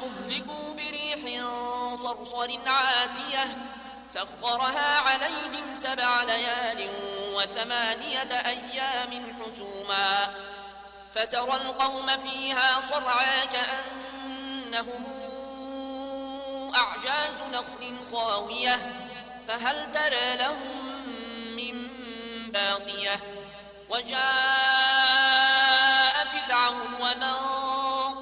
فأهلكوا بريح صرصر عاتية سخرها عليهم سبع ليال وثمانية أيام حسوما فترى القوم فيها صرعا كأنهم أعجاز نخل خاوية فهل ترى لهم من باقية وجاء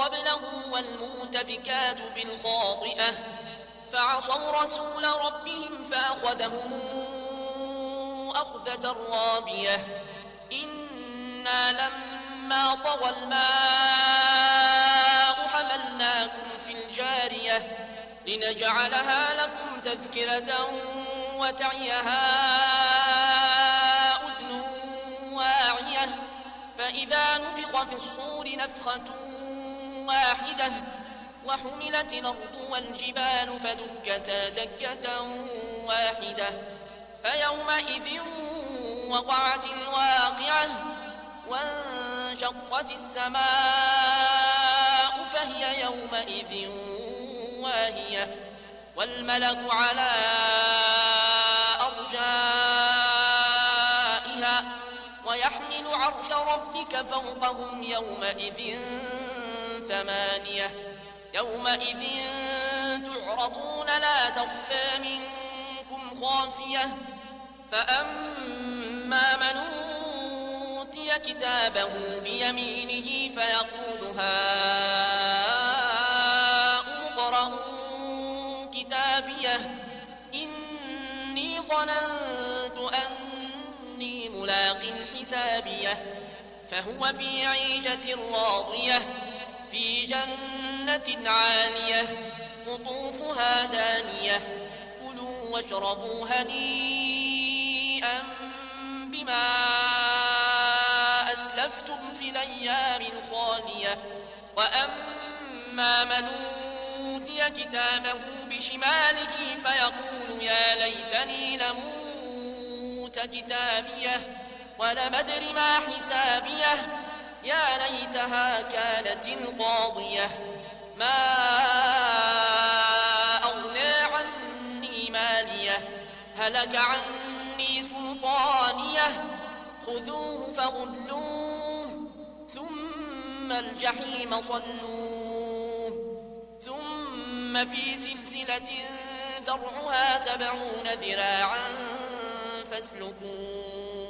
قبله والمؤتفكات بالخاطئة فعصوا رسول ربهم فأخذهم أخذة رابية. إنا لما طغى الماء حملناكم في الجارية لنجعلها لكم تذكرة وتعيها أذن واعية. فإذا نفخ في الصور نفخة واحدة وحملت الأرض والجبال فدكتا دكة واحدة. فيومئذ وقعت الواقعة وانشقت السماء فهي يومئذ واهية. والملك على أرجائها ويحمل عرش ربك فوقهم يومئذ ثمانية يومئذ تعرضون لا تخفى منكم خافية. فأما من أوتي كتابه بيمينه فيقول هاؤم اقرءوا كتابيه. إني ظننت أني ملاق حسابيه. فهو في عيشة راضية. في جنة عالية قطوفها دانية كلوا واشربوا هنيئا بما أسلفتم في الأيام الخالية. وأما من أوتي كتابه بشماله فيقول يا ليتني لموت كتابيه ولم أدر ما حسابيه. يا ليتها كانت القاضية. ما أغنى عني مالية. هلك عني سلطانية. خذوه فغلوه. ثم الجحيم صلوه. ثم في سلسلة ذرعها سبعون ذراعا فاسلكوه.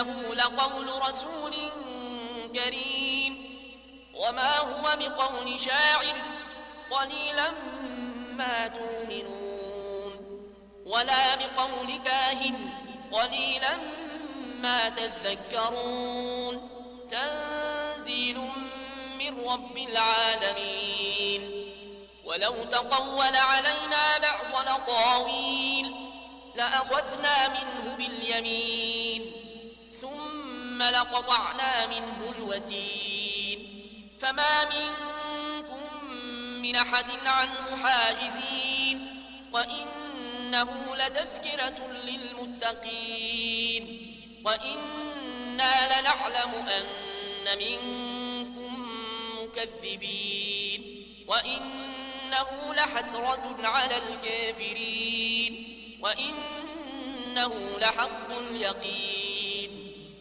إنه لقول رسول كريم. وما هو بقول شاعر قليلا ما تؤمنون. ولا بقول كاهن قليلا ما تذكرون. تنزيل من رب العالمين. ولو تقول علينا بعض الأقاويل لأخذنا منه باليمين. ثم لقطعنا منه الوتين. فما منكم من أحد عنه حاجزين. وإنه لتذكرة للمتقين. وإنا لنعلم أن منكم مكذبين. وإنه لحسرة على الكافرين. وإنه لحق اليقين.